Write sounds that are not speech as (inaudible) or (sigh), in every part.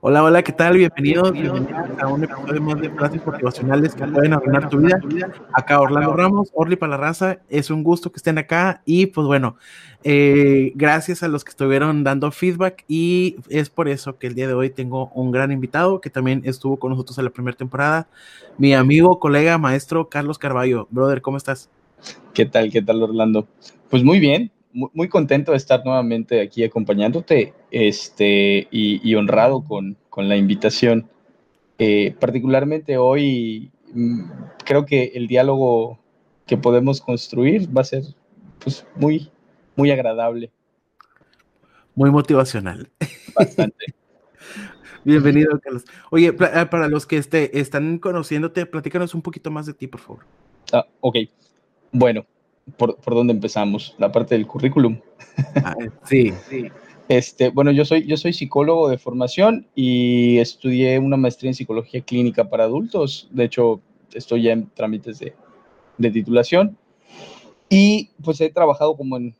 Hola, hola, ¿qué tal? Bienvenidos, bienvenidos a un episodio más de frases motivacionales que pueden arruinar tu vida. Acá Orlando Ramos, Orly para la raza, es un gusto que estén acá y pues bueno, eh, gracias a los que estuvieron dando feedback y es por eso que el día de hoy tengo un gran invitado que también estuvo con nosotros en la primera temporada, mi amigo, colega, maestro Carlos Carballo. Brother, ¿cómo estás? ¿Qué tal? ¿Qué tal, Orlando? Pues muy bien, muy, contento de estar nuevamente aquí acompañándote este, y, honrado con, la invitación. Eh, particularmente hoy mm, creo que el diálogo que podemos construir va a ser pues, muy, muy agradable. Muy motivacional. Bastante. (laughs) Bienvenido, Carlos. Oye, eh, para los que este, están conociéndote, platícanos un poquito más de ti, por favor. Ah, ok. Bueno, ¿por, por dónde empezamos? La parte del currículum. Ah, sí, sí. Este, bueno, yo soy, yo soy psicólogo de formación y estudié una maestría en psicología clínica para adultos. De hecho, estoy ya en trámites de, de titulación. Y pues he trabajado como en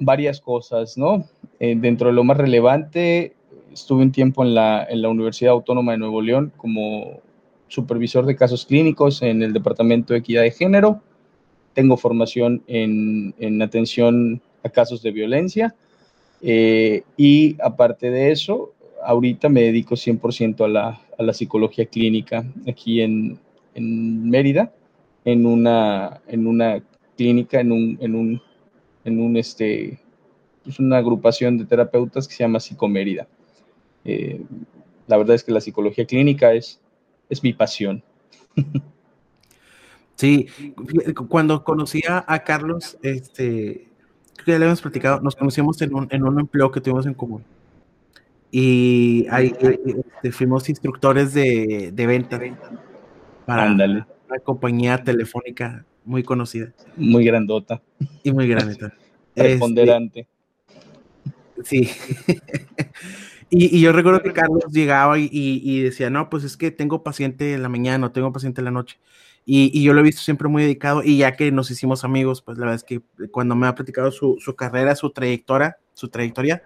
varias cosas, ¿no? Eh, dentro de lo más relevante, estuve un tiempo en la, en la Universidad Autónoma de Nuevo León como supervisor de casos clínicos en el Departamento de Equidad de Género tengo formación en, atención a casos de violencia eh, y aparte de eso, ahorita me dedico 100% a la, a la, psicología clínica aquí en, Mérida, en una, en una clínica, en un, en un, en un este, es pues una agrupación de terapeutas que se llama Psicomérida. Eh, la verdad es que la psicología clínica es, es mi pasión. (laughs) Sí, cuando conocía a Carlos, este, ya le hemos platicado, nos conocíamos en un, en un empleo que tuvimos en común. Y ahí este, fuimos instructores de, de venta para una compañía telefónica muy conocida. Muy grandota. Y muy grande. (laughs) Preponderante. sí. (laughs) y, yo recuerdo que Carlos llegaba y, y, decía, no, pues es que tengo paciente en la mañana tengo paciente en la noche. Y, yo lo he visto siempre muy dedicado y ya que nos hicimos amigos, pues la verdad es que cuando me ha platicado su, su carrera, su trayectoria, su trayectoria,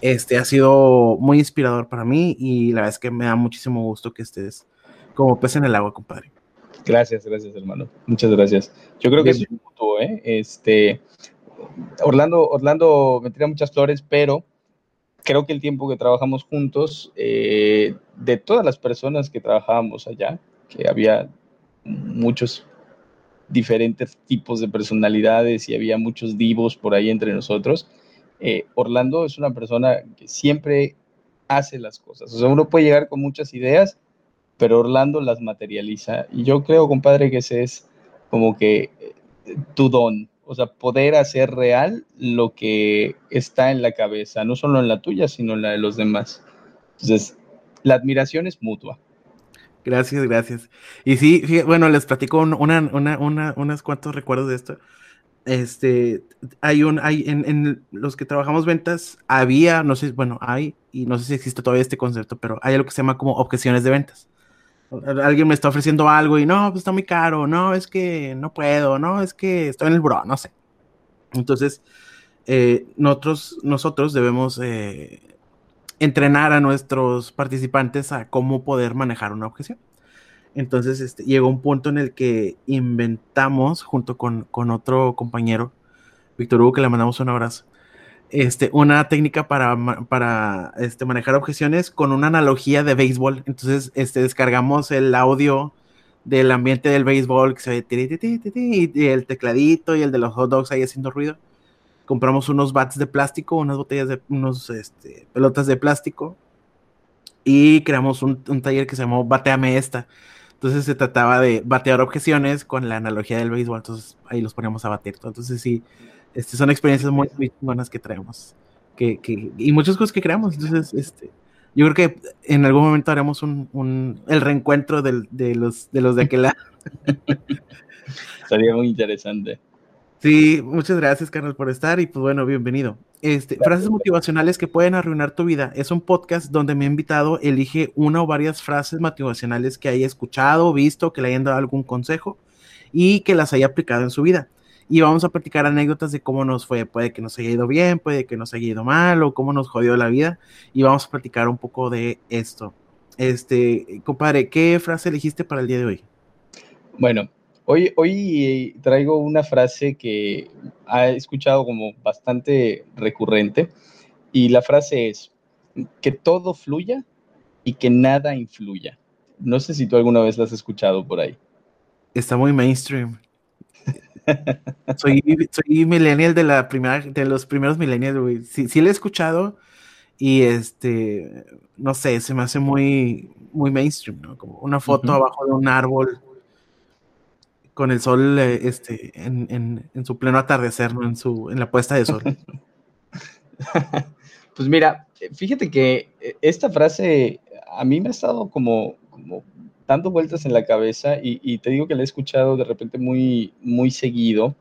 este ha sido muy inspirador para mí y la verdad es que me da muchísimo gusto que estés como pez en el agua, compadre. Gracias, gracias, hermano. Muchas gracias. Yo creo que es un punto, ¿eh? Este, Orlando, Orlando me tira muchas flores, pero creo que el tiempo que trabajamos juntos, eh, de todas las personas que trabajábamos allá, que había muchos diferentes tipos de personalidades y había muchos divos por ahí entre nosotros. Eh, Orlando es una persona que siempre hace las cosas. O sea, uno puede llegar con muchas ideas, pero Orlando las materializa. Y yo creo, compadre, que ese es como que eh, tu don. O sea, poder hacer real lo que está en la cabeza, no solo en la tuya, sino en la de los demás. Entonces, la admiración es mutua. Gracias, gracias. Y sí, bueno, les platico una, una, una, unos cuantos recuerdos de esto. Este, hay un, hay en, en, los que trabajamos ventas, había, no sé, bueno, hay, y no sé si existe todavía este concepto, pero hay algo que se llama como objeciones de ventas. Alguien me está ofreciendo algo y no, pues está muy caro, no, es que no puedo, no, es que estoy en el bro, no sé. Entonces, eh, nosotros, nosotros debemos eh, entrenar a nuestros participantes a cómo poder manejar una objeción. Entonces este, llegó un punto en el que inventamos, junto con, otro compañero, Víctor Hugo, que le mandamos un abrazo, este, una técnica para, para este, manejar objeciones con una analogía de béisbol. Entonces este, descargamos el audio del ambiente del béisbol, que se ve y el tecladito y el de los hot dogs ahí haciendo ruido compramos unos bats de plástico, unas botellas de, unos este, pelotas de plástico y creamos un, taller que se llamó Bateame esta. Entonces se trataba de batear objeciones con la analogía del béisbol, entonces ahí los poníamos a bater. Entonces sí, este, son experiencias muy, buenas que traemos que, que, y muchas cosas que creamos. Entonces, este, yo creo que en algún momento haremos un, un el reencuentro del, de, los, de los de aquel lado. (laughs) Sería muy interesante. Sí, muchas gracias, Carlos, por estar y pues bueno, bienvenido. Este, frases motivacionales que pueden arruinar tu vida. Es un podcast donde me he invitado, elige una o varias frases motivacionales que haya escuchado, visto, que le hayan dado algún consejo y que las haya aplicado en su vida. y vamos a platicar anécdotas de cómo nos fue. Puede que nos haya ido bien, puede que nos haya ido mal o cómo nos jodió la vida y vamos a platicar un poco de esto. Este, compadre, ¿qué frase elegiste para el día de hoy? Bueno, hoy, hoy traigo una frase que he escuchado como bastante recurrente y la frase es que todo fluya y que nada influya. No sé si tú alguna vez la has escuchado por ahí. Está muy mainstream. soy, soy millennial de la primera, de los primeros millennials, güey. Sí, sí la he escuchado y este, no sé, se me hace muy, muy mainstream, ¿no? Como una foto abajo de un árbol con el sol eh, este, en, en, su pleno atardecer, ¿no? En, su, en la puesta de sol. (laughs) pues mira, fíjate que eh, esta frase a mí me ha estado como, como dando vueltas en la cabeza y, te digo que la he escuchado de repente muy, muy seguido.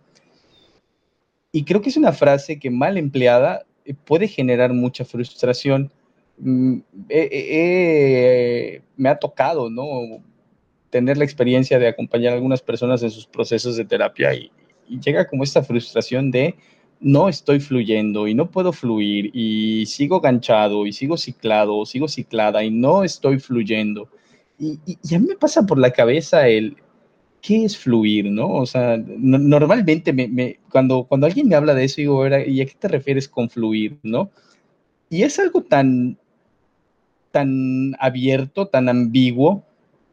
Y creo que es una frase que mal empleada eh, puede generar mucha frustración. Mm, me ha tocado, ¿no? Tener la experiencia de acompañar a algunas personas en sus procesos de terapia y, llega como esta frustración de no estoy fluyendo y no puedo fluir y sigo ganchado y sigo ciclado, sigo ciclada y no estoy fluyendo. Y, y, a mí me pasa por la cabeza el, ¿qué es fluir, no? O sea, normalmente me, cuando, cuando alguien me habla de eso, digo, ¿y a qué te refieres con fluir, no? Y es algo tan, tan abierto, tan ambiguo,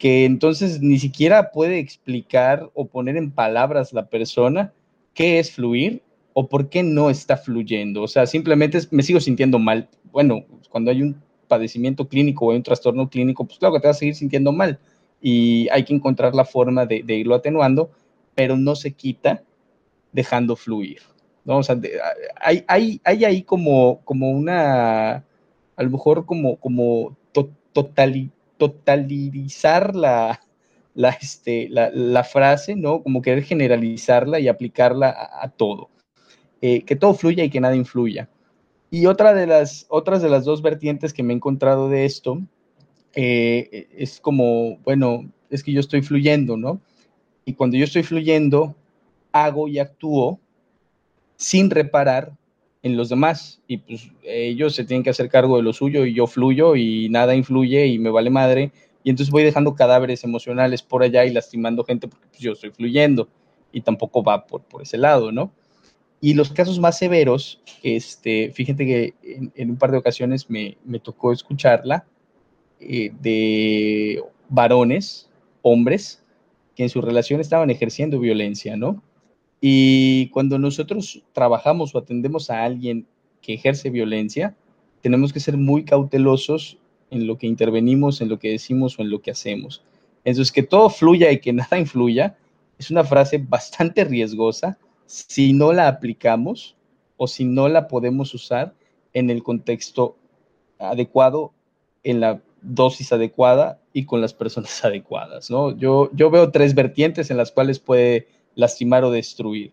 que entonces ni siquiera puede explicar o poner en palabras la persona qué es fluir o por qué no está fluyendo. O sea, simplemente me sigo sintiendo mal. Bueno, cuando hay un padecimiento clínico o hay un trastorno clínico, pues claro que te vas a seguir sintiendo mal y hay que encontrar la forma de, irlo atenuando, pero no se quita dejando fluir. ¿no? O sea, hay, hay, hay, ahí como, como una, a lo mejor como, como totalizar la, la, este, la, frase, ¿no? Como querer generalizarla y aplicarla a, todo. Eh, que todo fluya y que nada influya. Y otra de las, otras de las dos vertientes que me he encontrado de esto eh, es como, bueno, es que yo estoy fluyendo, ¿no? Y cuando yo estoy fluyendo, hago y actúo sin reparar en los demás. Y pues ellos se tienen que hacer cargo de lo suyo y yo fluyo y nada influye y me vale madre. Y entonces voy dejando cadáveres emocionales por allá y lastimando gente porque pues, yo estoy fluyendo y tampoco va por, por ese lado, ¿no? Y los casos más severos, este, fíjate que en, un par de ocasiones me, me tocó escucharla eh, de varones, hombres, que en su relación estaban ejerciendo violencia, ¿no? Y cuando nosotros trabajamos o atendemos a alguien que ejerce violencia, tenemos que ser muy cautelosos en lo que intervenimos, en lo que decimos o en lo que hacemos. Entonces, que todo fluya y que (laughs) nada influya es una frase bastante riesgosa si no la aplicamos o si no la podemos usar en el contexto adecuado, en la dosis adecuada y con las personas (laughs) adecuadas, ¿no? Yo, yo veo tres vertientes en las cuales puede lastimar o destruir.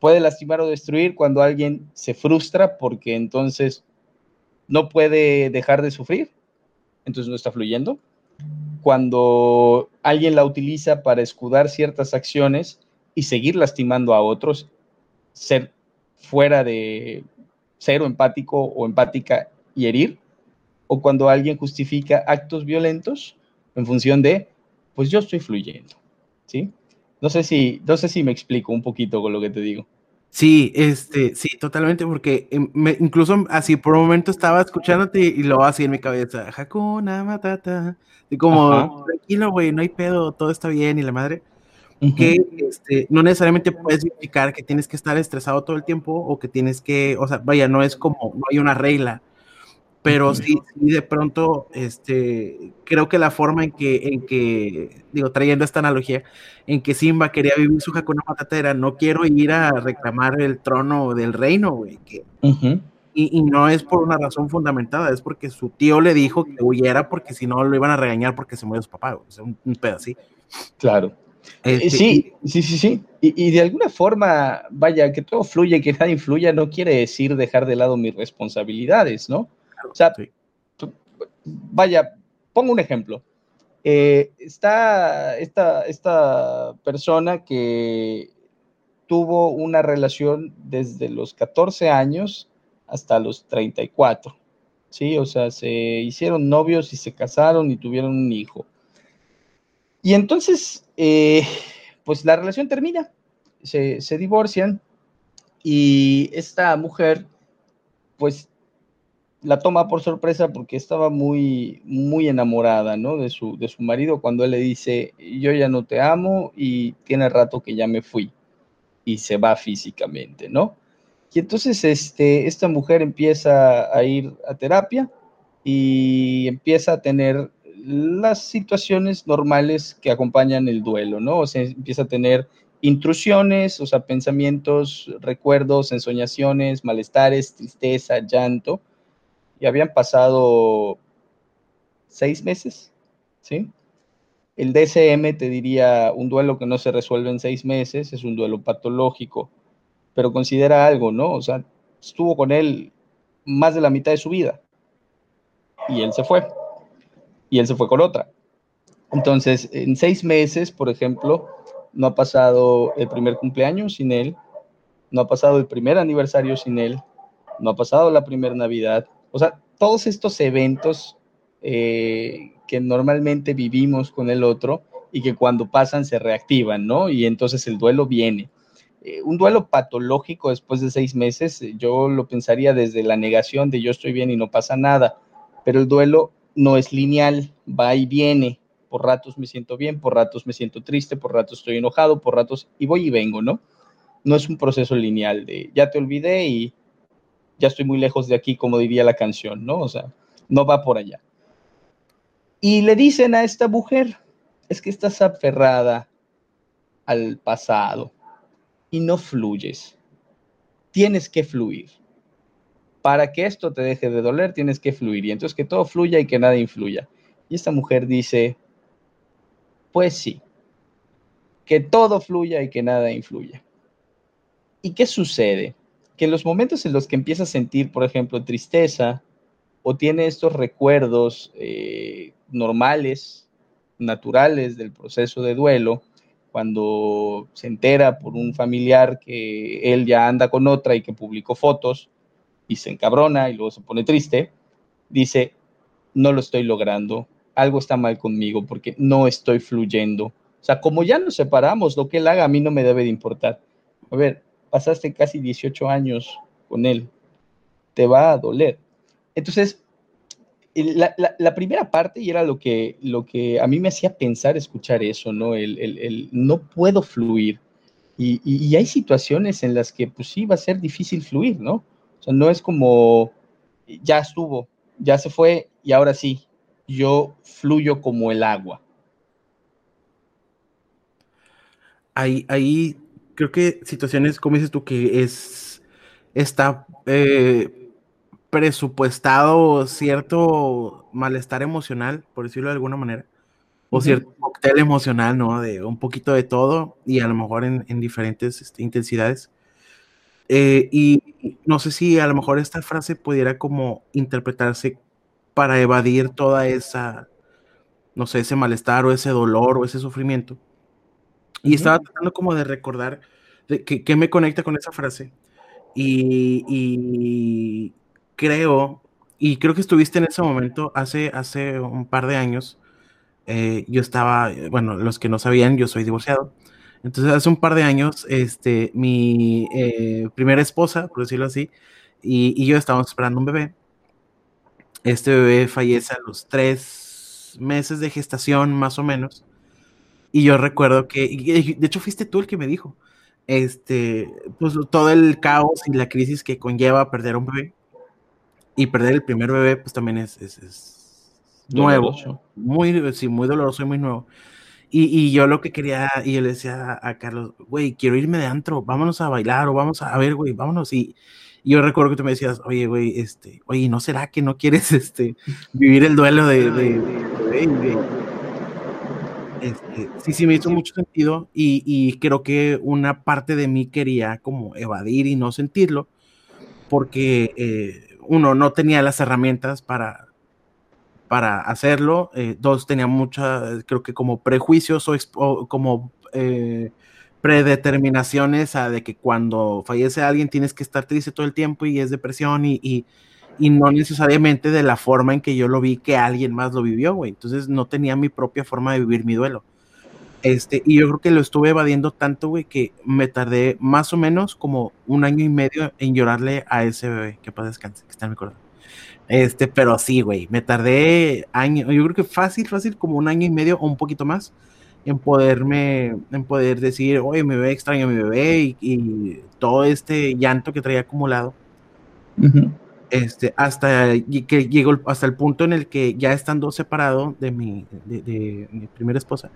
Puede lastimar o destruir cuando alguien se frustra porque entonces no puede dejar de sufrir, entonces no está fluyendo. Cuando alguien la utiliza para escudar ciertas acciones, y seguir lastimando a otros, ser fuera de cero empático o empática y herir, o cuando alguien justifica actos violentos en función de, pues yo estoy fluyendo, ¿sí? No sé si, no sé si me explico un poquito con lo que te digo. Sí, este, sí, totalmente, porque em, incluso así por un momento estaba escuchándote y, lo así en mi cabeza, Hakuna Matata, y como, tranquilo, güey, no hay pedo, todo está bien y la madre que este, no necesariamente puedes indicar que tienes que estar estresado todo el tiempo o que tienes que, o sea, vaya, no es como, no hay una regla, pero sí, de pronto, este, creo que la forma en que, en que, digo, trayendo esta analogía, en que Simba quería vivir su Hakuna Matata era, no quiero ir a reclamar el trono del reino, güey, y, y, no es por una razón fundamentada, es porque su tío le dijo que huyera porque si no lo iban a regañar porque se murió su papá, o sea, un, un así. Claro. Eh, sí, sí, sí, sí. Y, de alguna forma, vaya, que todo fluye, que nada influya, no quiere decir dejar de lado mis responsabilidades, ¿no? O sea, vaya, pongo un ejemplo. Eh, está esta, esta persona que tuvo una relación desde los 14 años hasta los 34. Sí, o sea, se hicieron novios y se casaron y tuvieron un hijo. Y entonces, eh, pues la relación termina, se, se divorcian y esta mujer, pues la toma por sorpresa porque estaba muy, muy enamorada, ¿no? De su, de su marido cuando él le dice, yo ya no te amo y tiene rato que ya me fui y se va físicamente, ¿no? Y entonces este, esta mujer empieza a ir a terapia y empieza a tener las situaciones normales que acompañan el duelo, ¿no? O sea, empieza a tener intrusiones, o sea, pensamientos, recuerdos, ensoñaciones, malestares, tristeza, llanto. Y habían pasado seis meses, ¿sí? El DSM te diría un duelo que no se resuelve en seis meses, es un duelo patológico, pero considera algo, ¿no? O sea, estuvo con él más de la mitad de su vida y él se fue. Y él se fue con otra. Entonces, en seis meses, por ejemplo, no ha pasado el primer cumpleaños sin él, no ha pasado el primer aniversario sin él, no ha pasado la primera Navidad. O sea, todos estos eventos eh, que normalmente vivimos con el otro y que cuando pasan se reactivan, ¿no? Y entonces el duelo viene. Eh, un duelo patológico después de seis meses, eh, yo lo pensaría desde la negación de yo estoy bien y no pasa nada, pero el duelo no es lineal, va y viene. Por ratos me siento bien, por ratos me siento triste, por ratos estoy enojado, por ratos y voy y vengo, ¿no? No es un proceso lineal de ya te olvidé y ya estoy muy lejos de aquí, como diría la canción, ¿no? O sea, no va por allá. Y le dicen a esta mujer, es que estás aferrada al pasado y no fluyes. Tienes que fluir. Para que esto te deje de doler, tienes que fluir. Y entonces que todo fluya y que nada influya. Y esta mujer dice, pues sí, que todo fluya y que nada influya. ¿Y qué sucede? Que en los momentos en los que empieza a sentir, por ejemplo, tristeza o tiene estos recuerdos eh, normales, naturales del proceso de duelo, cuando se entera por un familiar que él ya anda con otra y que publicó fotos y se encabrona y luego se pone triste, dice, no lo estoy logrando, algo está mal conmigo porque no estoy fluyendo. O sea, como ya nos separamos, lo que él haga a mí no me debe de importar. A ver, pasaste casi 18 años con él, te va a doler. Entonces, la, primera parte, y era lo que, lo que a mí me hacía pensar escuchar eso, ¿no? El, no puedo fluir. Y, hay situaciones en las que, pues sí, va a ser difícil fluir, ¿no? O sea, no es como, ya estuvo, ya se fue y ahora sí, yo fluyo como el agua. Ahí, ahí creo que situaciones, como dices tú, que es, está eh, presupuestado cierto malestar emocional, por decirlo de alguna manera, o cierto cóctel emocional, ¿no? De un poquito de todo y a lo mejor en, diferentes este, intensidades. Eh, y no sé si a lo mejor esta frase pudiera como interpretarse para evadir toda esa, no sé, ese malestar o ese dolor o ese sufrimiento. Y estaba tratando como de recordar de qué me conecta con esa frase. y, creo, y creo que estuviste en ese momento hace, hace un par de años. Eh, yo estaba, bueno, los que no sabían, yo soy divorciado. Entonces, hace un par de años, este, mi eh, primera esposa, por decirlo así, y, yo estábamos esperando un bebé. Este bebé fallece a los tres meses de gestación, más o menos. Y yo recuerdo que, de hecho, fuiste tú el que me dijo, este, pues todo el caos y la crisis que conlleva perder un bebé y perder el primer bebé, pues también es, es, nuevo. Muy, sí, muy doloroso y muy nuevo. Y, y, yo lo que quería, y yo le decía a, Carlos, güey, quiero irme de antro, vámonos a bailar o vamos a, ver, güey, vámonos. Y, yo recuerdo que tú me decías, oye, güey, este, oye, ¿no será que no quieres (laughs) este, vivir el duelo de, de, de, este, sí, sí, me hizo mucho sentido y, y, creo que una parte de mí quería como evadir y no sentirlo porque eh, uno, no tenía las herramientas para, para hacerlo, eh, dos, tenía muchas, creo que como prejuicios o, como eh, predeterminaciones a de que cuando fallece alguien tienes que estar triste todo el tiempo y es depresión y, y, y no necesariamente de la forma en que yo lo vi que alguien más lo vivió, güey. Entonces no tenía mi propia forma de vivir mi duelo. Este, y yo creo que lo estuve evadiendo tanto, güey, que me tardé más o menos como un año y medio en llorarle a ese bebé, que pasa descanse, que está en mi corazón. Este, pero sí, güey, me tardé año, yo creo que fácil, fácil, como un año y medio o un poquito más en poderme, en poder decir, oye, mi bebé extraño a mi bebé y, todo este llanto que traía acumulado. Este, hasta que llegó hasta el punto en el que ya estando separado de mi, de mi primera esposa,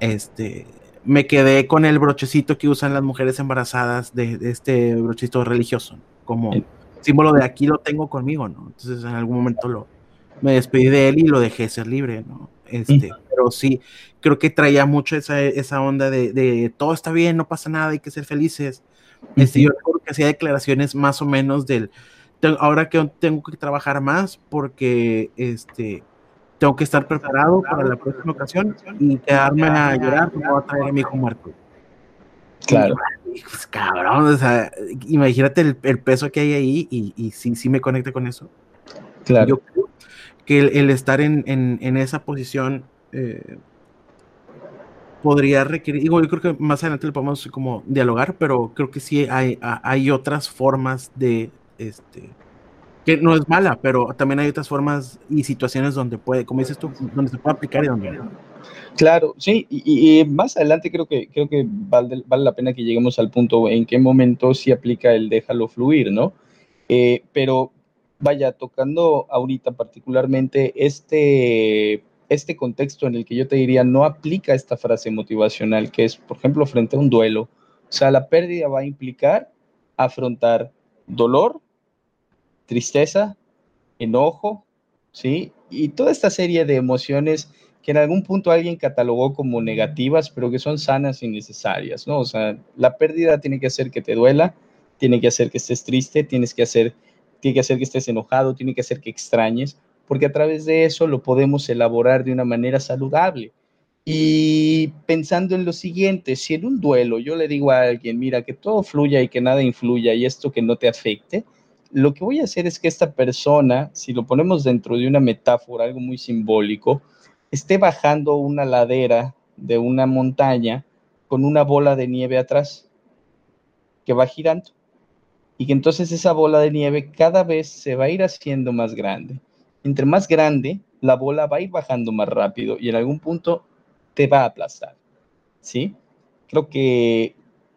este, me quedé con el brochecito que usan las mujeres embarazadas de, este brochecito religioso, como símbolo de aquí lo tengo conmigo, ¿no? Entonces en algún momento lo, me despedí de él y lo dejé ser libre, ¿no? Este, pero sí, creo que traía mucho esa, esa onda de, todo está bien, no pasa nada, hay que ser felices. Este, yo creo que hacía declaraciones más o menos del, ahora que tengo que trabajar más porque, este, tengo que estar preparado para la próxima ocasión y quedarme a llorar porque voy a traer a mi hijo muerto. Claro. pues, cabrón, o sea, imagínate el, peso que hay ahí y, y, sí, sí me conecta con eso. Claro. Yo creo que el, estar en, en, en, esa posición eh, podría requerir, digo, yo creo que más adelante lo podemos como dialogar, pero creo que sí hay, hay otras formas de, este, que no es mala, pero también hay otras formas y situaciones donde puede, como dices tú, donde se puede aplicar y donde Claro, sí, y, más adelante creo que, creo que vale, la pena que lleguemos al punto en qué momento sí aplica el déjalo fluir, ¿no? Eh, pero vaya, tocando ahorita particularmente este, este contexto en el que yo te diría no aplica esta frase motivacional, que es, por ejemplo, frente a un duelo. O sea, la pérdida va a implicar afrontar dolor, tristeza, enojo, ¿sí? Y toda esta serie de emociones que en algún punto alguien catalogó como negativas, pero que son sanas y necesarias, ¿no? O sea, la pérdida tiene que hacer que te duela, tiene que hacer que estés triste, tienes que hacer, tiene que hacer que estés enojado, tiene que hacer que extrañes, porque a través de eso lo podemos elaborar de una manera saludable. Y pensando en lo siguiente, si en un duelo yo le digo a alguien, mira, que todo fluya y que nada influya y esto que no te afecte, lo que voy a hacer es que esta persona, si lo ponemos dentro de una metáfora, algo muy simbólico, esté bajando una ladera de una montaña con una bola de nieve atrás que va girando y que entonces esa bola de nieve cada vez se va a ir haciendo más grande. Entre más grande, la bola va a ir bajando más rápido y en algún punto te va a aplastar. ¿Sí? Creo que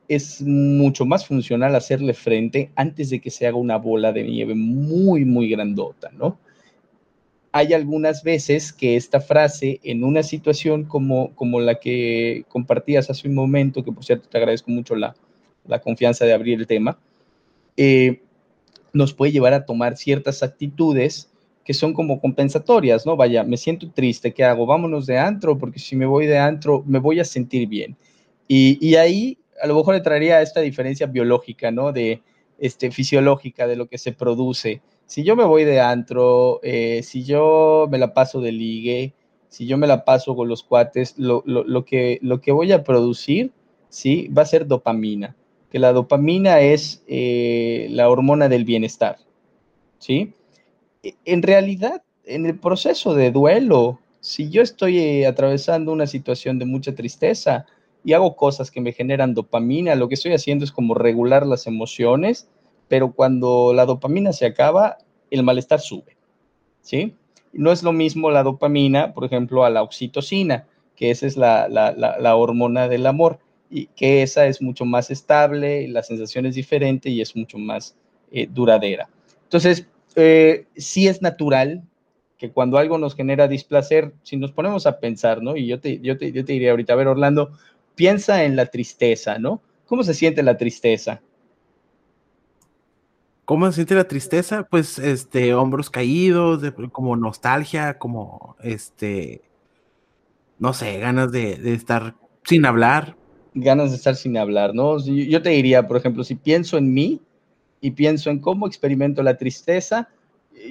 es mucho más funcional hacerle frente antes de que se haga una bola de nieve muy, muy grandota, ¿no? Hay algunas veces que esta frase en una situación como, como la que compartías hace un momento, que por cierto te agradezco mucho la, la confianza de abrir el tema, eh, nos puede llevar a tomar ciertas actitudes que son como compensatorias, ¿no? Vaya, me siento triste, ¿qué hago? Vámonos de antro, porque si me voy de antro me voy a sentir bien. Y, y ahí a lo mejor le traería esta diferencia biológica, ¿no? De este, fisiológica de lo que se produce. Si yo me voy de antro, eh, si yo me la paso de ligue, si yo me la paso con los cuates, lo, que, lo que voy a producir, ¿sí? Va a ser dopamina, que la dopamina es eh, la hormona del bienestar, ¿sí? E, en realidad, en el proceso de duelo, si yo estoy eh, atravesando una situación de mucha tristeza, y hago cosas que me generan dopamina, lo que estoy haciendo es como regular las emociones, pero cuando la dopamina se acaba, el malestar sube, ¿sí? No es lo mismo la dopamina, por ejemplo, a la oxitocina, que esa es la, la, hormona del amor, y que esa es mucho más estable, la sensación es diferente y es mucho más eh, duradera. Entonces, eh, sí es natural que cuando algo nos genera displacer, si nos ponemos a pensar, ¿no? Y yo te, yo te, yo te diría ahorita, a ver, Orlando, piensa en la tristeza, ¿no? ¿Cómo se siente la tristeza? ¿Cómo se siente la tristeza? Pues, este, hombros caídos, como nostalgia, como, este, no sé, ganas de, estar sin hablar. Ganas de estar sin hablar, ¿no? Yo te diría, por ejemplo, si pienso en mí y pienso en cómo experimento la tristeza,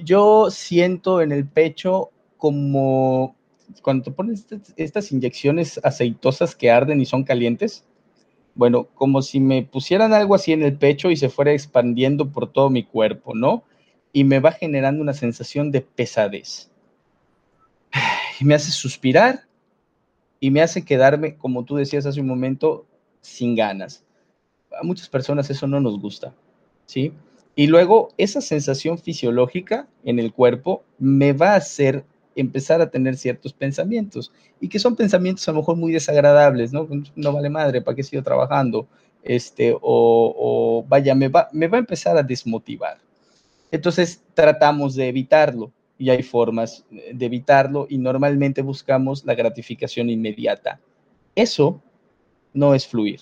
yo siento en el pecho como cuando te pones estas, inyecciones aceitosas que arden y son calientes, Bueno, como si me pusieran algo así en el pecho y se fuera expandiendo por todo mi cuerpo, ¿no? Y me va generando una sensación de pesadez. (sighs) Y me hace suspirar y me hace quedarme, como tú decías hace un momento, sin ganas. A muchas personas eso no nos gusta, ¿sí? Y luego esa sensación fisiológica en el cuerpo me va a hacer empezar a tener ciertos pensamientos y que son pensamientos a lo mejor muy desagradables, ¿no? No vale madre, ¿para qué sigo trabajando? Este, o, vaya, me va, me va a empezar a desmotivar. Entonces tratamos de evitarlo y hay formas de evitarlo y normalmente buscamos la gratificación inmediata. Eso no es fluir.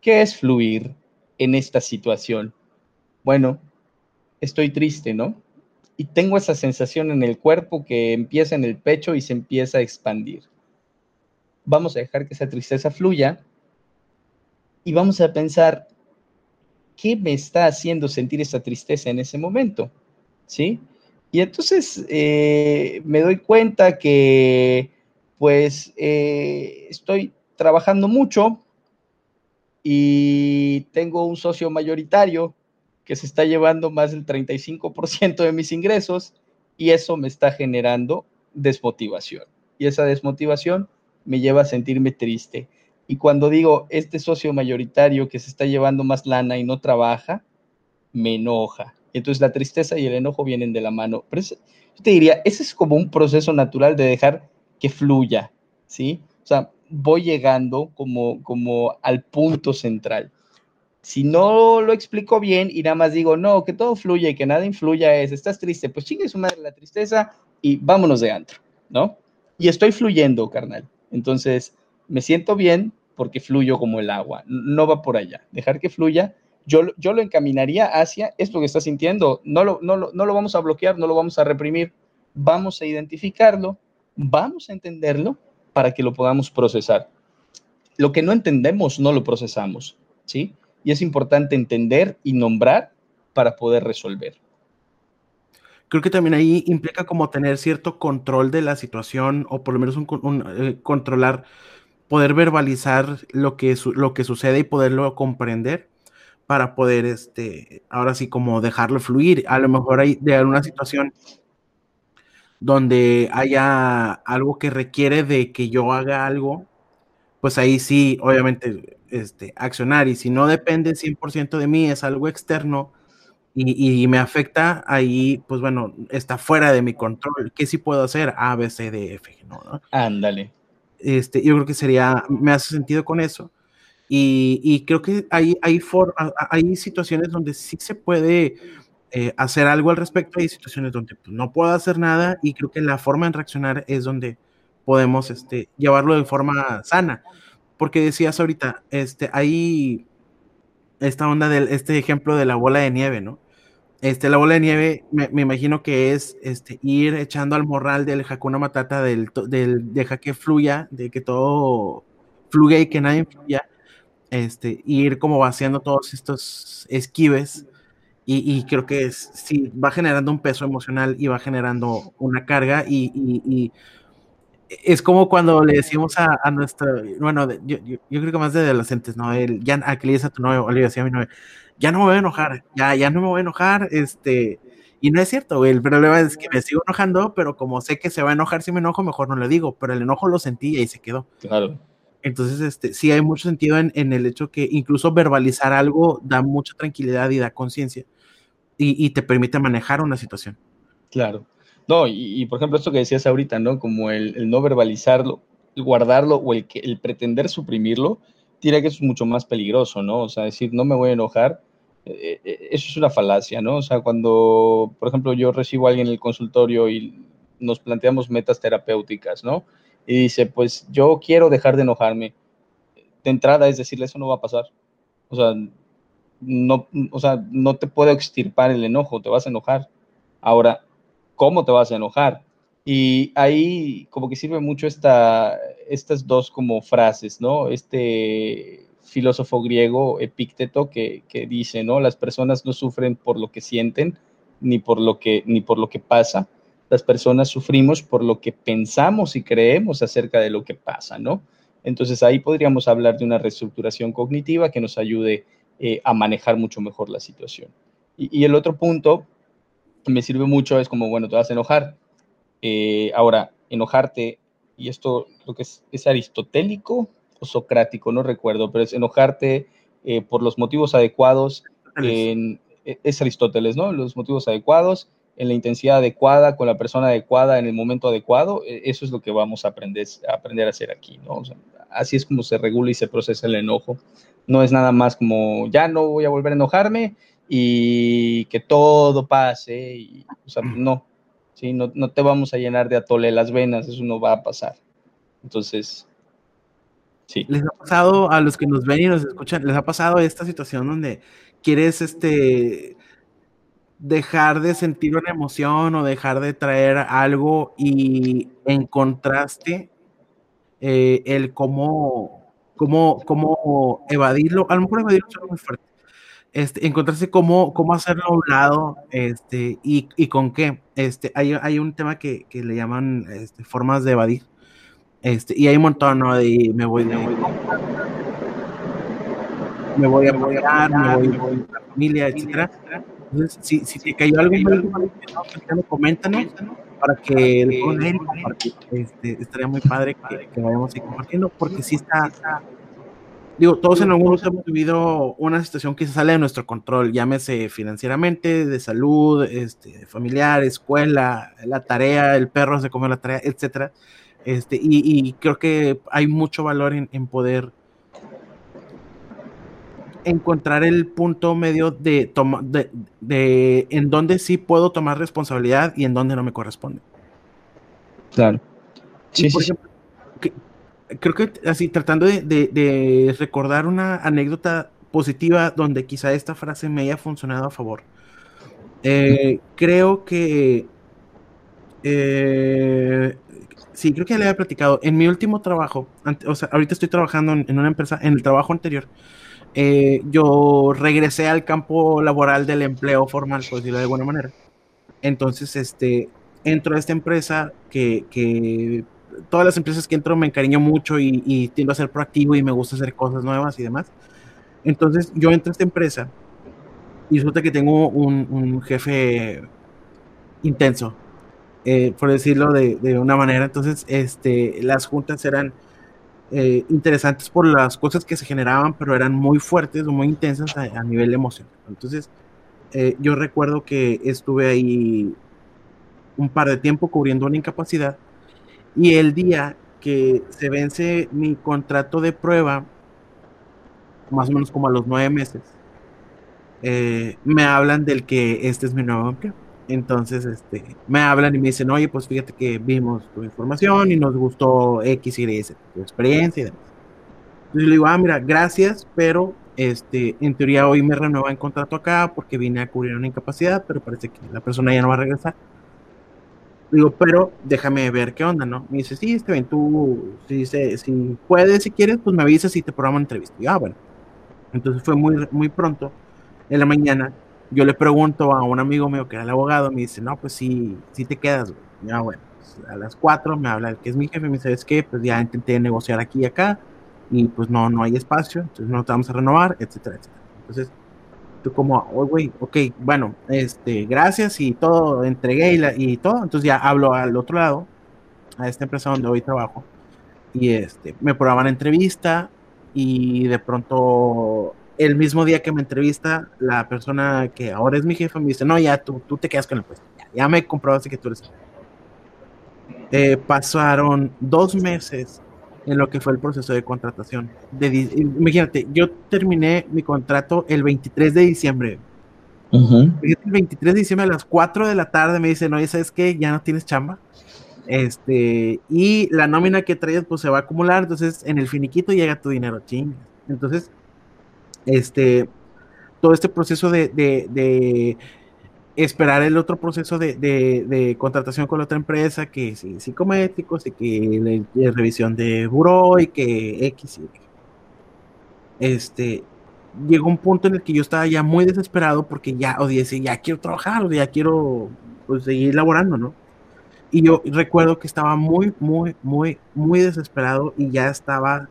¿Qué es fluir en esta situación? Bueno, estoy triste, ¿no? Y tengo esa sensación en el cuerpo que empieza en el pecho y se empieza a expandir. Vamos a dejar que esa tristeza fluya y vamos a pensar, ¿qué me está haciendo sentir esa tristeza en ese momento? ¿Sí? Y entonces eh, me doy cuenta que pues eh, estoy trabajando mucho y tengo un socio mayoritario que se está llevando más del 35% de mis ingresos y eso me está generando desmotivación. Y esa desmotivación me lleva a sentirme triste. Y cuando digo, este socio mayoritario que se está llevando más lana y no trabaja, me enoja. Entonces la tristeza y el enojo vienen de la mano. Pero yo te diría, ese es como un proceso natural de dejar que fluya, ¿sí? O sea, voy llegando como, como al punto central si no lo explico bien y nada más digo, no, que todo fluye y que nada influya es, estás triste, pues chingue su madre la tristeza y vámonos de antro, ¿no? Y estoy fluyendo, carnal. Entonces, me siento bien porque fluyo como el agua, no va por allá. Dejar que fluya, yo, yo lo encaminaría hacia esto que estás sintiendo, no lo, no, lo, no lo vamos a bloquear, no lo vamos a reprimir, vamos a identificarlo, vamos a entenderlo para que lo podamos procesar. Lo que no entendemos, no lo procesamos, ¿sí? Y es importante entender y nombrar para poder resolver. Creo que también ahí implica como tener cierto control de la situación o por lo menos un, eh, controlar, poder verbalizar lo que, lo que sucede y poderlo comprender para poder, este, ahora sí, como dejarlo fluir. A lo mejor hay de alguna situación donde haya algo que requiere de que yo haga algo, pues ahí sí, obviamente este, accionar y si no depende 100% de mí, es algo externo y, me afecta, ahí, pues bueno, está fuera de mi control. ¿Qué sí puedo hacer? A, B, C, D, F, ¿no? Ándale. Este, yo creo que sería, me hace sentido con eso. Y, creo que hay, hay, hay situaciones donde sí se puede eh, hacer algo al respecto, hay situaciones donde pues, no puedo hacer nada y creo que la forma de reaccionar es donde podemos este, llevarlo de forma sana porque decías ahorita, este, hay esta onda del, este ejemplo de la bola de nieve, ¿no? Este, la bola de nieve, me, imagino que es este, ir echando al morral del Hakuna Matata, del, del, deja que fluya, de que todo fluya y que nadie fluya, este, ir como vaciando todos estos esquives, y, creo que es, sí, va generando un peso emocional y va generando una carga, y es como cuando le decimos a, a nuestro, bueno, yo, yo, creo que más de adolescentes, ¿no? El, ya, a que le dices a tu novio, o le decía a mi novio, ya no me voy a enojar, ya, ya no me voy a enojar, este, y no es cierto, güey, el problema es que me sigo enojando, pero como sé que se va a enojar si me enojo, mejor no le digo, pero el enojo lo sentí y ahí se quedó. Claro. Entonces, este, sí hay mucho sentido en, en el hecho que incluso verbalizar algo da mucha tranquilidad y da conciencia y, y te permite manejar una situación. Claro. No, y, por ejemplo, esto que decías ahorita, ¿no? Como el, no verbalizarlo, guardarlo o el, el pretender suprimirlo, tiene que es mucho más peligroso, ¿no? O sea, decir, no me voy a enojar, eh, eh, eso es una falacia, ¿no? O sea, cuando, por ejemplo, yo recibo a alguien en el consultorio y nos planteamos metas terapéuticas, ¿no? Y dice, pues yo quiero dejar de enojarme. De entrada es decirle, eso no va a pasar. O sea, no, o sea, no te puedo extirpar el enojo, te vas a enojar. Ahora, cómo te vas a enojar. Y ahí como que sirve mucho esta, estas dos como frases, ¿no? Este filósofo griego Epícteto que, que, dice, ¿no? Las personas no sufren por lo que sienten ni por lo que, ni por lo que pasa. Las personas sufrimos por lo que pensamos y creemos acerca de lo que pasa, ¿no? Entonces ahí podríamos hablar de una reestructuración cognitiva que nos ayude eh, a manejar mucho mejor la situación. Y, el otro punto me sirve mucho es como, bueno, te vas a enojar. Eh, ahora, enojarte, y esto creo que es, aristotélico o socrático, no recuerdo, pero es enojarte eh, por los motivos adecuados. En, es Aristóteles, ¿no? Los motivos adecuados en la intensidad adecuada, con la persona adecuada, en el momento adecuado, e, eso es lo que vamos a aprender a, aprender a hacer aquí, ¿no? así es como se regula y se procesa el enojo. No es nada más como, ya no voy a volver a enojarme y que todo pase, y, o sea, no, ¿sí? No, no te vamos a llenar de atole las venas, eso no va a pasar. Entonces, sí. ¿Les ha pasado a los que nos ven y nos escuchan, les ha pasado esta situación donde quieres, este, dejar de sentir una emoción o dejar de traer algo y en contraste eh, el cómo, cómo, cómo evadirlo, a lo mejor evadirlo es muy fuerte, este, encontrarse cómo, cómo hacerlo a un lado este, y, y con qué. Este, hay, hay un tema que, que le llaman este, formas de evadir. Este, y hay un montón, ¿no? De me voy de me voy a apoyar, me voy, a la familia, etcétera. Entonces, si, si te cayó algo mal, coméntanos para que el poder compartir. Este, estaría muy padre que, que vayamos a compartiendo, porque si está, digo, todos en algún momento hemos vivido una situación que se sale de nuestro control, llámese financieramente, de salud, este, familiar, escuela, la tarea, el perro se come la tarea, etcétera. Este, y, y creo que hay mucho valor en, en poder encontrar el punto medio de, de, de, en donde sí puedo tomar responsabilidad y en donde no me corresponde. Claro. Sí, creo que así, tratando de, recordar una anécdota positiva donde quizá esta frase me haya funcionado a favor. Eh, creo que eh, sí, creo que ya le había platicado. En mi último trabajo, o sea, ahorita estoy trabajando en, una empresa, en el trabajo anterior, eh, yo regresé al campo laboral del empleo formal, por decirlo de alguna manera. Entonces, este, entro a esta empresa que, que todas las empresas que entro me encariño mucho y, y, tiendo a ser proactivo y me gusta hacer cosas nuevas y demás. Entonces, yo entro a esta empresa y resulta que tengo un, un jefe intenso, eh, por decirlo de, de, una manera. Entonces, este, las juntas eran eh, interesantes por las cosas que se generaban, pero eran muy fuertes o muy intensas a, nivel emocional. Entonces, eh, yo recuerdo que estuve ahí un par de tiempo cubriendo una incapacidad y el día que se vence mi contrato de prueba, más o menos como a los nueve meses, eh, me hablan del que este es mi nuevo empleo. Entonces, este, me hablan y me dicen, oye, pues fíjate que vimos tu información y nos gustó X, Y, Z, tu experiencia y demás. Entonces le digo, ah, mira, gracias, pero este, en teoría hoy me renueva el contrato acá porque vine a cubrir una incapacidad, pero parece que la persona ya no va a regresar. Digo, pero déjame ver qué onda, ¿no? Me dice, sí, este bien, tú, si, si puedes, si quieres, pues me avisas y te programa una entrevista. Y ah, bueno. Entonces fue muy, muy pronto, en la mañana, yo le pregunto a un amigo mío que era el abogado, me dice, no, pues sí, sí te quedas, Ya, bueno, pues, a las cuatro me habla el que es mi jefe, me dice, ¿sabes qué? Pues ya intenté negociar aquí y acá, y pues no, no hay espacio, entonces no te vamos a renovar, etcétera, etcétera. Entonces, tú como, oh, güey, ok, bueno, este, gracias y todo, entregué y, y todo, entonces ya hablo al otro lado, a esta empresa donde hoy trabajo, y este, me programan entrevista, y de pronto el mismo día que me entrevista, la persona que ahora es mi jefa me dice, no, ya tú, tú te quedas con el puesto. Ya, me comprobaste que tú eres. Eh, pasaron dos meses en lo que fue el proceso de contratación. De, imagínate, yo terminé mi contrato el 23 de diciembre. El 23 de diciembre a las 4 de la tarde me dicen, oye, ¿sabes qué? Ya no tienes chamba. Este, y la nómina que traes pues se va a acumular, entonces en el finiquito llega tu dinero, ching. Entonces, este, todo este proceso de, esperar el otro proceso de, contratación con la otra empresa, que sí, psicométricos y que la, revisión de buró y que X y Este, llegó un punto en el que yo estaba ya muy desesperado porque ya, o ya quiero trabajar, o ya quiero pues, seguir laborando, ¿no? Y yo recuerdo que estaba muy, muy, muy, muy desesperado y ya estaba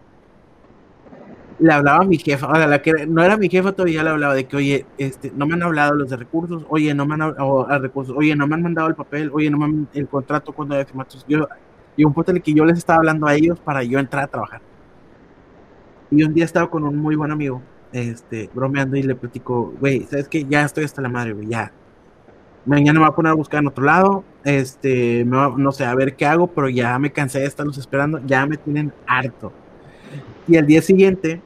le hablaba a mi jefa, o sea, la que no era mi jefa todavía le hablaba de que, oye, este, no me han hablado los de recursos, oye, no me han hablado recursos, oye, no me han mandado el papel, oye, no me han el contrato cuando había firmado. Yo, y un punto en el que yo les estaba hablando a ellos para yo entrar a trabajar. Y un día estaba con un muy buen amigo, este, bromeando y le platico, güey, ¿sabes qué? Ya estoy hasta la madre, güey, ya. Mañana me voy a poner a buscar en otro lado, este, no sé, a ver qué hago, pero ya me cansé de estarlos esperando, ya me tienen harto. Y al día siguiente,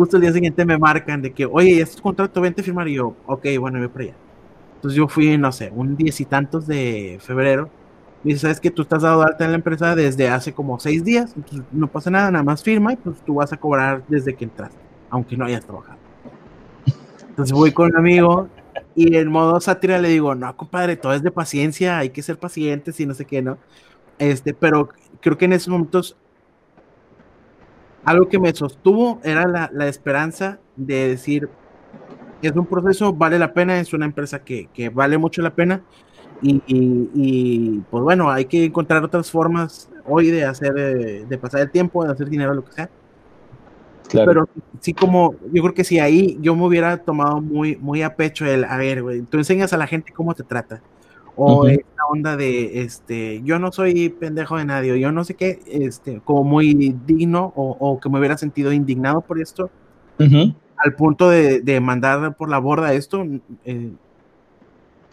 justo el día siguiente me marcan de que, oye, ya es contrato, vente a firmar. Y yo, ok, bueno, voy para allá. Entonces yo fui, no sé, un diez y tantos de febrero. Me dice, ¿sabes que tú estás dado alta en la empresa desde hace como seis días? Entonces no pasa nada, nada más firma y pues tú vas a cobrar desde que entraste, aunque no hayas trabajado. Entonces voy con un amigo y en modo sátira le digo, no, compadre, todo es de paciencia, hay que ser pacientes y no sé qué, ¿no? Este, pero creo que en esos momentos algo que me sostuvo era la, esperanza de decir, es un proceso, vale la pena, es una empresa que, vale mucho la pena. Y, pues bueno, hay que encontrar otras formas hoy de hacer, de, pasar el tiempo, de hacer dinero, lo que sea. Pero sí como, yo creo que si ahí yo me hubiera tomado muy, muy a pecho el, a ver, güey, tú enseñas a la gente cómo te trata o esta onda de, este, yo no soy pendejo de nadie, yo no sé qué, este, como muy digno o, que me hubiera sentido indignado por esto, al punto de, mandar por la borda esto, eh,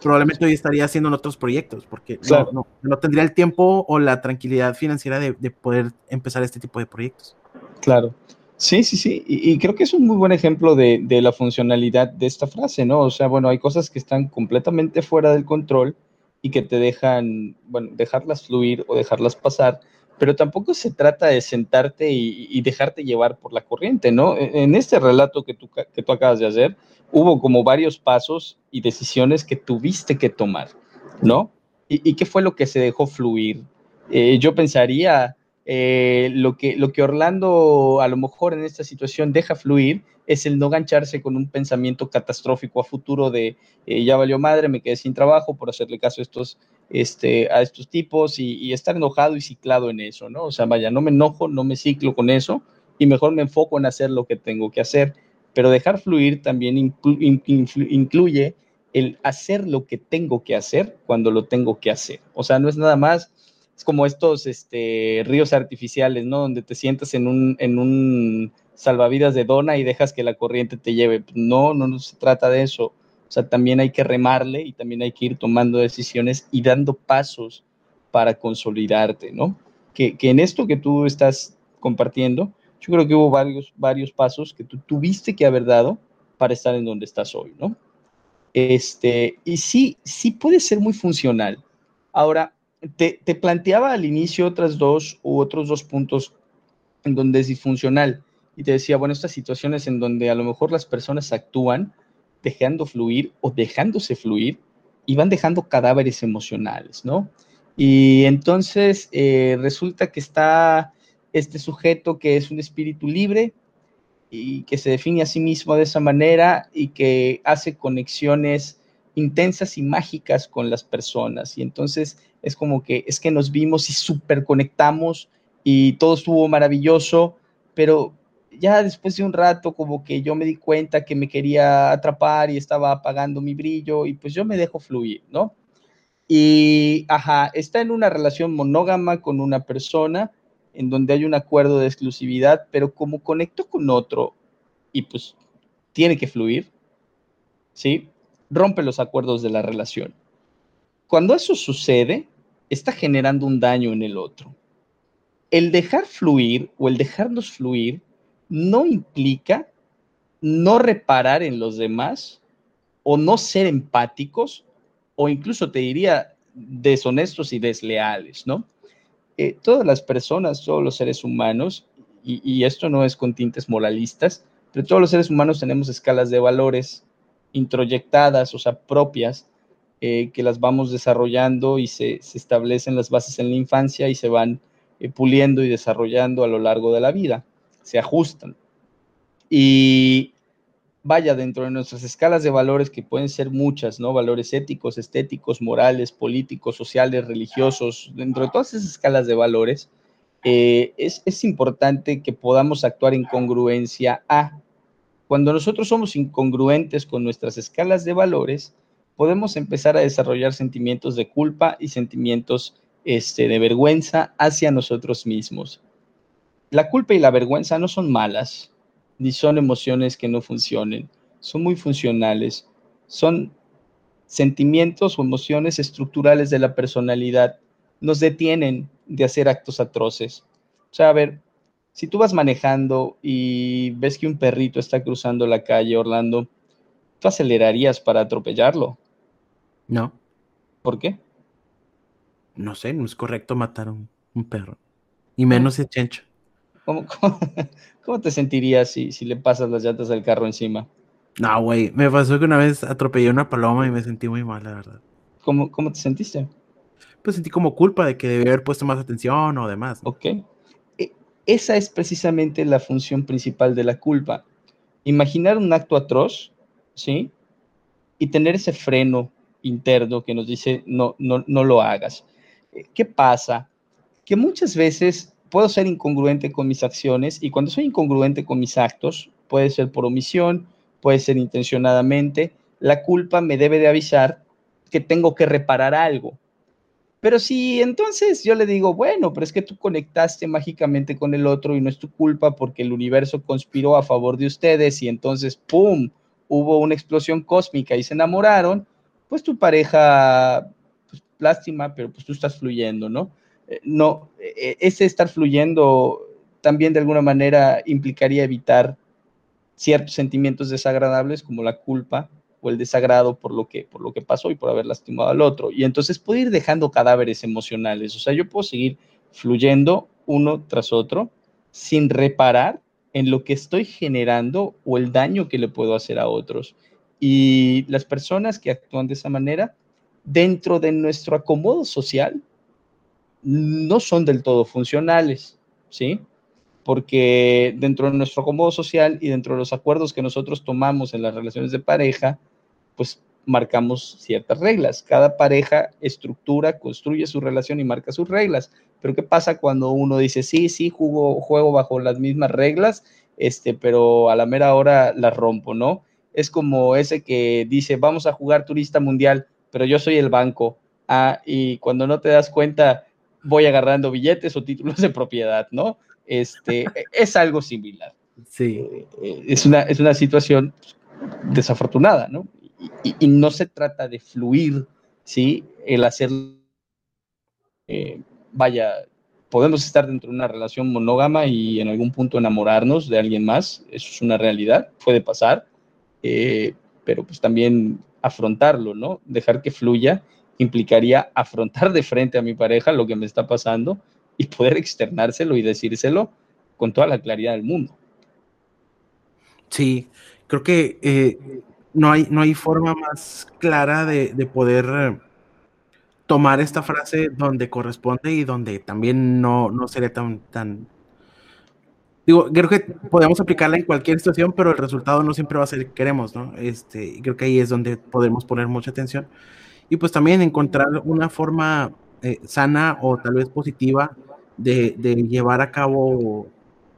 probablemente hoy estaría haciendo en otros proyectos, porque no, no, tendría el tiempo o la tranquilidad financiera de, poder empezar este tipo de proyectos. Claro. Sí, sí, sí, y, y, creo que es un muy buen ejemplo de, de, la funcionalidad de esta frase, ¿no? O sea, bueno, hay cosas que están completamente fuera del control que te dejan, bueno, dejarlas fluir o dejarlas pasar, pero tampoco se trata de sentarte y, dejarte llevar por la corriente, ¿no? E, en este relato que tú, que tú acabas de hacer, hubo como varios pasos y decisiones que tuviste que tomar, ¿no? ¿Y, qué fue lo que se dejó fluir? Eh, yo pensaría, eh, lo, que, lo que Orlando a lo mejor en esta situación deja fluir es el no gancharse con un pensamiento catastrófico a futuro de eh, ya valió madre, me quedé sin trabajo por hacerle caso a estos, este, a estos tipos y, estar enojado y ciclado en eso, ¿no? O sea, vaya, no me enojo, no me ciclo con eso y mejor me enfoco en hacer lo que tengo que hacer. Pero dejar fluir también incluye el hacer lo que tengo que hacer cuando lo tengo que hacer. O sea, no es nada más es como estos este, ríos artificiales, ¿no? Donde te sientas en un, en un salvavidas de dona y dejas que la corriente te lleve. No, no, se trata de eso. O sea, también hay que remarle y también hay que ir tomando decisiones y dando pasos para consolidarte, ¿no? Que, que en esto que tú estás compartiendo, yo creo que hubo varios, varios pasos que tú tuviste que haber dado para estar en donde estás hoy, ¿no? Este, y sí, sí puede ser muy funcional. Ahora, te, te planteaba al inicio otras dos u otros dos puntos en donde es disfuncional y te decía, bueno, estas situaciones en donde a lo mejor las personas actúan dejando fluir o dejándose fluir y van dejando cadáveres emocionales, ¿no? Y entonces eh, resulta que está este sujeto que es un espíritu libre y que se define a sí mismo de esa manera y que hace conexiones intensas y mágicas con las personas. Y entonces es como que es que nos vimos y súper conectamos y todo estuvo maravilloso, pero ya después de un rato como que yo me di cuenta que me quería atrapar y estaba apagando mi brillo y pues yo me dejo fluir, ¿no? Y, ajá, está en una relación monógama con una persona en donde hay un acuerdo de exclusividad, pero como conecto con otro y pues tiene que fluir, ¿sí? Rompe los acuerdos de la relación. Cuando eso sucede, está generando un daño en el otro. El dejar fluir o el dejarnos fluir no implica no reparar en los demás o no ser empáticos o incluso te diría deshonestos y desleales, ¿no? Eh, todas las personas, todos los seres humanos, y, esto no es con tintes moralistas, pero todos los seres humanos tenemos escalas de valores introyectadas, o sea, propias, eh, que las vamos desarrollando y se, establecen las bases en la infancia y se van eh, puliendo y desarrollando a lo largo de la vida se ajustan. Y vaya dentro de nuestras escalas de valores, que pueden ser muchas, ¿no? Valores éticos, estéticos, morales, políticos, sociales, religiosos, dentro de todas esas escalas de valores, eh, es, es importante que podamos actuar en congruencia a. Cuando nosotros somos incongruentes con nuestras escalas de valores, podemos empezar a desarrollar sentimientos de culpa y sentimientos este, de vergüenza hacia nosotros mismos. La culpa y la vergüenza no son malas, ni son emociones que no funcionen, son muy funcionales, son sentimientos o emociones estructurales de la personalidad, nos detienen de hacer actos atroces. O sea, a ver, si tú vas manejando y ves que un perrito está cruzando la calle, Orlando, ¿tú acelerarías para atropellarlo? No. ¿Por qué? No sé, no es correcto matar a un, perro. Y menos el chencho. ¿Cómo, (laughs) cómo, te sentirías si, si le pasas las llantas del carro encima? No, güey, me pasó que una vez atropellé una paloma y me sentí muy mal, la verdad. ¿Cómo, cómo te sentiste? Pues sentí como culpa de que debía haber puesto más atención o demás. Ok. E, esa es precisamente la función principal de la culpa. Imaginar un acto atroz, ¿sí? Y tener ese freno interno que nos dice, no, no, no lo hagas. ¿Qué pasa? Que muchas veces puedo ser incongruente con mis acciones y cuando soy incongruente con mis actos, puede ser por omisión, puede ser intencionadamente, la culpa me debe de avisar que tengo que reparar algo. Pero si entonces yo le digo, bueno, pero es que tú conectaste mágicamente con el otro y no es tu culpa porque el universo conspiró a favor de ustedes y entonces, ¡pum!, hubo una explosión cósmica y se enamoraron, pues tu pareja, pues lástima, pero pues tú estás fluyendo, ¿no? Eh, no, eh, ese estar fluyendo también de alguna manera implicaría evitar ciertos sentimientos desagradables como la culpa o el desagrado por lo que, por lo que pasó y por haber lastimado al otro. Y entonces puedo ir dejando cadáveres emocionales, o sea, yo puedo seguir fluyendo uno tras otro sin reparar en lo que estoy generando o el daño que le puedo hacer a otros. Y las personas que actúan de esa manera, dentro de nuestro acomodo social, no son del todo funcionales, ¿sí? Porque dentro de nuestro acomodo social y dentro de los acuerdos que nosotros tomamos en las relaciones de pareja, pues marcamos ciertas reglas. Cada pareja estructura, construye su relación y marca sus reglas. Pero ¿qué pasa cuando uno dice, sí, sí, juego, bajo las mismas reglas, este, pero a la mera hora las rompo, ¿no? Es como ese que dice, vamos a jugar turista mundial, pero yo soy el banco. Ah, y cuando no te das cuenta, voy agarrando billetes o títulos de propiedad, ¿no? Este, es algo similar. Sí. Eh, es, una, es una situación desafortunada, ¿no? Y, no se trata de fluir, ¿sí? El hacer, eh, vaya, podemos estar dentro de una relación monógama y en algún punto enamorarnos de alguien más, eso es una realidad, puede pasar, eh, pero pues también afrontarlo, ¿no? Dejar que fluya implicaría afrontar de frente a mi pareja lo que me está pasando y poder externárselo y decírselo con toda la claridad del mundo. Sí, creo que eh, no, hay, no hay forma más clara de, poder eh, tomar esta frase donde corresponde y donde también no, no sería tan, tan... Digo, creo que podemos aplicarla en cualquier situación, pero el resultado no siempre va a ser el que queremos, ¿no? Este, creo que ahí es donde podemos poner mucha atención y pues también encontrar una forma eh, sana o tal vez positiva de, llevar a cabo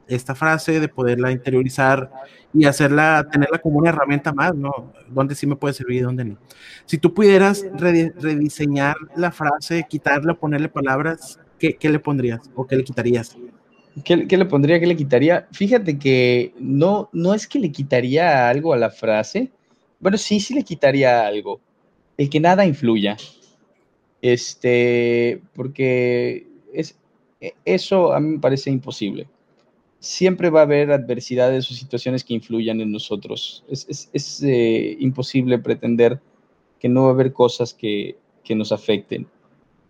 esta frase, de poderla interiorizar y hacerla, tenerla como una herramienta más, ¿no? Donde sí me puede servir y dónde no. Si tú pudieras rediseñar la frase, quitarle, ponerle palabras, ¿qué, le pondrías o qué le quitarías? ¿Qué, le pondría? ¿Qué le quitaría? Fíjate que no, no es que le quitaría algo a la frase. Bueno, sí, sí le quitaría algo el que nada influya. Este, porque es, eso a mí me parece imposible. Siempre va a haber adversidades o situaciones que influyan en nosotros. Es, eh, imposible pretender que no va a haber cosas que, nos afecten.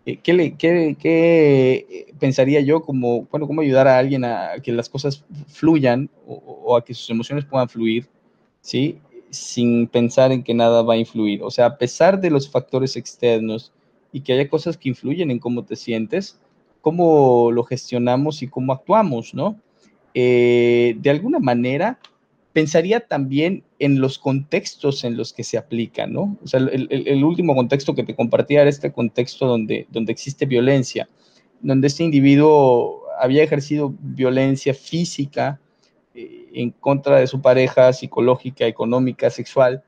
Eh, ¿Qué, le, qué, pensaría yo como, bueno, cómo ayudar a alguien a, que las cosas fluyan o, a que sus emociones puedan fluir? ¿Sí? Sin pensar en que nada va a influir. O sea, a pesar de los factores externos y que haya cosas que influyen en cómo te sientes, cómo lo gestionamos y cómo actuamos, ¿no? Eh, de alguna manera, pensaría también en los contextos en los que se aplica, ¿no? O sea, el, último contexto que te compartía era este contexto donde, donde existe violencia, donde este individuo había ejercido violencia física en contra de su pareja psicológica, económica, sexual,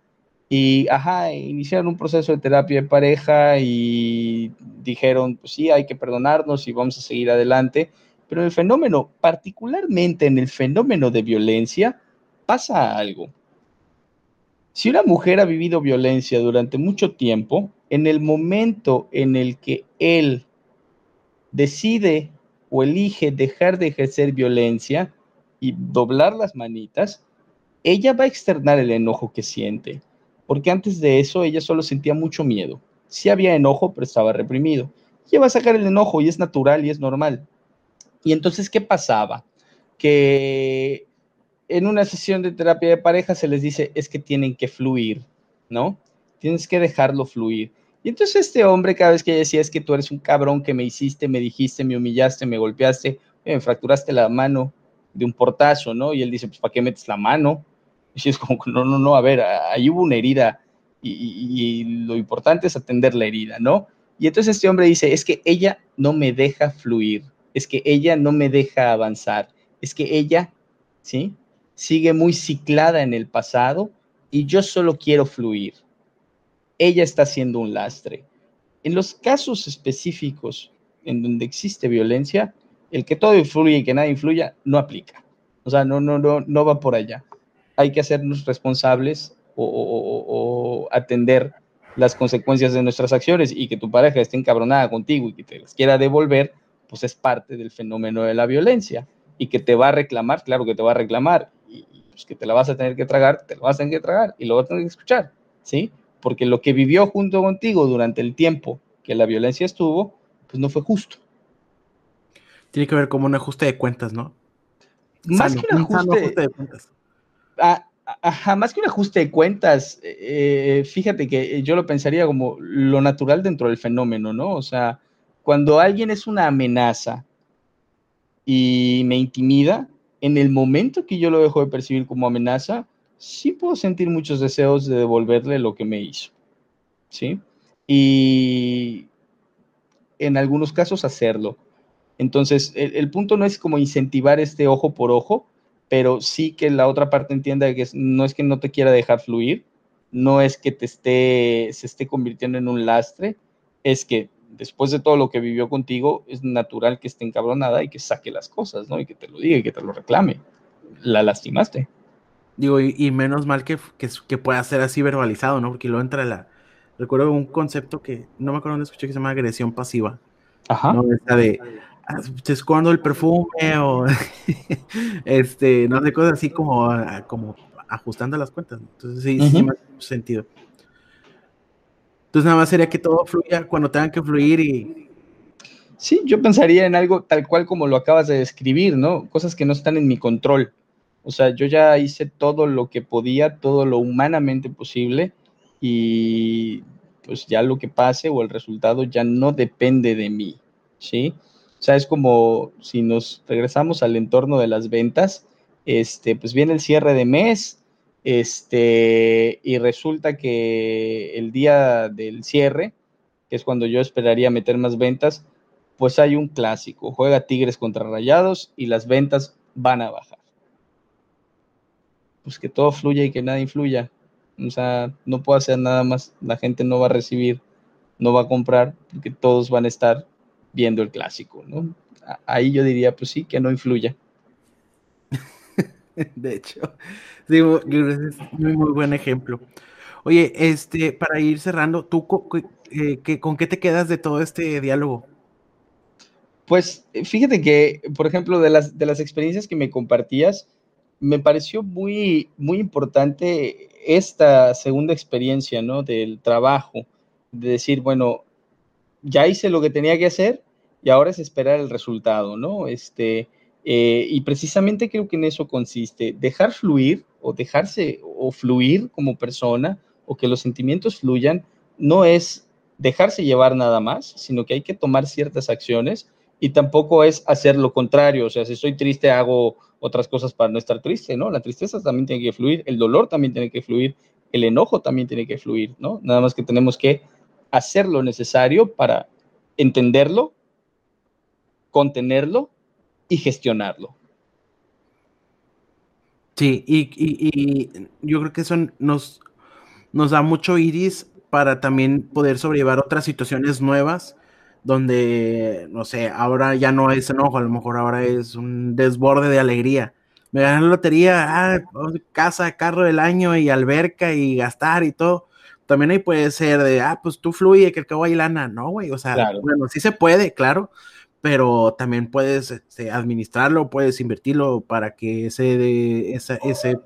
y, ajá, iniciaron un proceso de terapia de pareja y dijeron, pues sí, hay que perdonarnos y vamos a seguir adelante. Pero el fenómeno, particularmente en el fenómeno de violencia, pasa algo. Si una mujer ha vivido violencia durante mucho tiempo, en el momento en el que él decide o elige dejar de ejercer violencia y doblar las manitas, ella va a externar el enojo que siente, porque antes de eso ella solo sentía mucho miedo. Sí había enojo, pero estaba reprimido. Ella va a sacar el enojo y es natural y es normal. Y entonces, ¿qué pasaba? Que en una sesión de terapia de pareja se les dice es que tienen que fluir, ¿no? Tienes que dejarlo fluir. Y entonces este hombre cada vez que decía es que tú eres un cabrón que me hiciste, me dijiste, me humillaste, me golpeaste, me fracturaste la mano de un portazo, ¿no? Y él dice, pues ¿para qué metes la mano? (laughs) Y es como, no, no, no, a ver, ahí hubo una herida y, y lo importante es atender la herida, ¿no? Y entonces este hombre dice, es que ella no me deja fluir, es que ella no me deja avanzar, es que ella, ¿sí? sigue muy ciclada en el pasado y yo solo quiero fluir. Ella está siendo un lastre. En los casos específicos en donde existe violencia, el que todo influye y que nada influya no aplica. O sea, no, no, no, no va por allá. Hay que hacernos responsables o, atender las consecuencias de nuestras acciones y que tu pareja esté encabronada contigo y que te las quiera devolver, pues es parte del fenómeno de la violencia y que te va a reclamar, claro que te va a reclamar pues, que te la vas a tener que tragar, te la vas a tener que tragar y lo vas a tener que escuchar, ¿sí? Porque lo que vivió junto contigo durante el tiempo que la violencia estuvo, pues no fue justo. Tiene que ver como un ajuste de cuentas, ¿no? Más que un ajuste, de cuentas. Ajá, más que un ajuste de cuentas, eh, fíjate que yo lo pensaría como lo natural dentro del fenómeno, ¿no? O sea, cuando alguien es una amenaza y me intimida, en el momento que yo lo dejo de percibir como amenaza, sí puedo sentir muchos deseos de devolverle lo que me hizo. ¿Sí? Y en algunos casos hacerlo. Entonces, el, punto no es como incentivar este ojo por ojo, pero sí que la otra parte entienda que no es que no te quiera dejar fluir, no es que te esté, se esté convirtiendo en un lastre, es que después de todo lo que vivió contigo, es natural que esté encabronada y que saque las cosas, ¿no? Y que te lo diga y que te lo reclame. La lastimaste. Digo, y, menos mal que, que, pueda ser así verbalizado, ¿no? Porque luego entra la... Recuerdo un concepto que no me acuerdo dónde escuché que se llama agresión pasiva. Ajá. ¿no? Esta de, escondo el perfume o (laughs) este, no sé, cosas así como, como ajustando las cuentas. Entonces sí, sí me hace sentido. Entonces nada más sería que todo fluya cuando tengan que fluir y... Sí, yo pensaría en algo tal cual como lo acabas de describir, ¿no? Cosas que no están en mi control. O sea, yo ya hice todo lo que podía, todo lo humanamente posible y pues ya lo que pase o el resultado ya no depende de mí, ¿sí? Sea, es como si nos regresamos al entorno de las ventas, este, pues viene el cierre de mes, este, y resulta que el día del cierre, que es cuando yo esperaría meter más ventas, pues hay un clásico, juega Tigres contra Rayados y las ventas van a bajar. Pues que todo fluya y que nada influya. O sea, no puedo hacer nada más, la gente no va a recibir, no va a comprar, porque todos van a estar viendo el clásico, ¿no? Ahí yo diría, pues sí, que no influya. (laughs) de hecho. Sí, muy, muy buen ejemplo. Oye, este, para ir cerrando, ¿tú eh, con qué te quedas de todo este diálogo? Pues fíjate que, por ejemplo, de las, de las experiencias que me compartías, me pareció muy, muy importante esta segunda experiencia, ¿no? Del trabajo, de decir, bueno, ya hice lo que tenía que hacer y ahora es esperar el resultado, ¿no? Este, eh, y precisamente creo que en eso consiste, dejar fluir o dejarse o fluir como persona o que los sentimientos fluyan, no es dejarse llevar nada más, sino que hay que tomar ciertas acciones y tampoco es hacer lo contrario, o sea, si estoy triste hago otras cosas para no estar triste, ¿no? La tristeza también tiene que fluir, el dolor también tiene que fluir, el enojo también tiene que fluir, ¿no? Nada más que tenemos que hacer lo necesario para entenderlo, contenerlo y gestionarlo. Sí, y, yo creo que eso nos, nos da mucho iris para también poder sobrellevar otras situaciones nuevas donde, no sé, ahora ya no es enojo, a lo mejor ahora es un desborde de alegría. Me gané la lotería, ah, casa, carro del año y alberca y gastar y todo. También ahí puede ser de, ah, pues tú fluye, que el cabo hay lana. No, güey, o sea, bueno, sí se puede, claro, pero también puedes este, administrarlo, puedes invertirlo para que ese, de, ese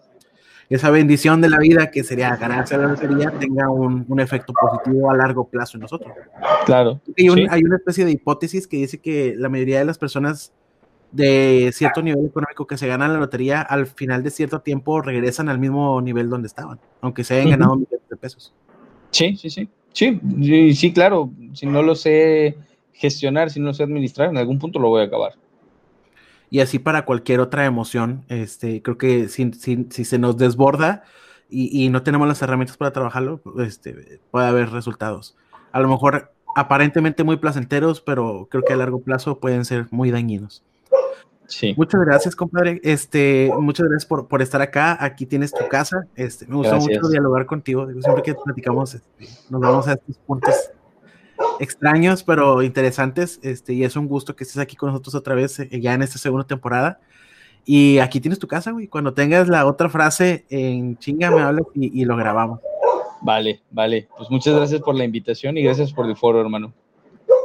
esa bendición de la vida que sería ganarse la lotería tenga un, un, efecto positivo a largo plazo en nosotros. Claro. Hay, hay, una especie de hipótesis que dice que la mayoría de las personas de cierto nivel económico que se ganan la lotería al final de cierto tiempo regresan al mismo nivel donde estaban, aunque se hayan ganado millones de pesos. Sí, sí, sí. Sí, sí, claro. Si no lo sé gestionar, si no lo sé administrar, en algún punto lo voy a acabar y así para cualquier otra emoción. Este, creo que si, si, se nos desborda y, no tenemos las herramientas para trabajarlo, este, puede haber resultados. A lo mejor aparentemente muy placenteros, pero creo que a largo plazo pueden ser muy dañinos. Sí. Muchas gracias, compadre. Este, muchas gracias por, por estar acá. Aquí tienes tu casa. Este, me gustó mucho dialogar contigo. siempre que platicamos, este, nos vamos a estos puntos extraños, pero interesantes. Este, y es un gusto que estés aquí con nosotros otra vez, eh, ya en esta segunda temporada. Y aquí tienes tu casa, güey. Cuando tengas la otra frase en chinga, me hablas y, y lo grabamos. Vale, vale. Pues muchas gracias por la invitación y gracias por el foro, hermano.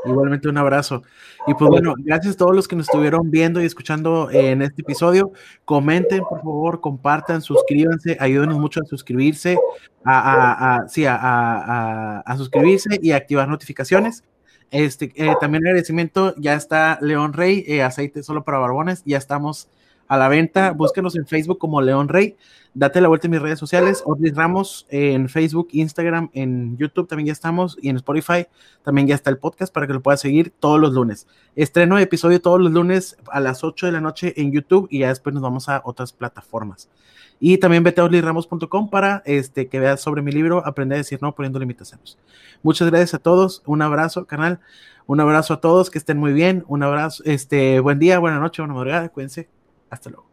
Igualmente un abrazo. Y pues bueno, gracias a todos los que nos estuvieron viendo y escuchando en este episodio. Comenten, por favor, compartan, suscríbanse, ayúdenos mucho a suscribirse, a, a, sí, a, suscribirse y activar notificaciones. Este, eh, también agradecimiento, ya está León Rey, eh, aceite solo para barbones, ya estamos a la venta. Búsquenos en Facebook como León Rey. Date la vuelta en mis redes sociales. Odris Ramos en Facebook, Instagram, en YouTube también ya estamos. Y en Spotify también ya está el podcast para que lo puedas seguir todos los lunes. Estreno de episodio todos los lunes a las 8 de la noche en YouTube y ya después nos vamos a otras plataformas. Y también vete a odrisramos.com para este, que veas sobre mi libro Aprender a decir no poniendo limitaciones. Muchas gracias a todos. Un abrazo, canal. Un abrazo a todos. Que estén muy bien. Un abrazo. Este, buen día, buena noche, buena madrugada. Cuídense. Hasta luego.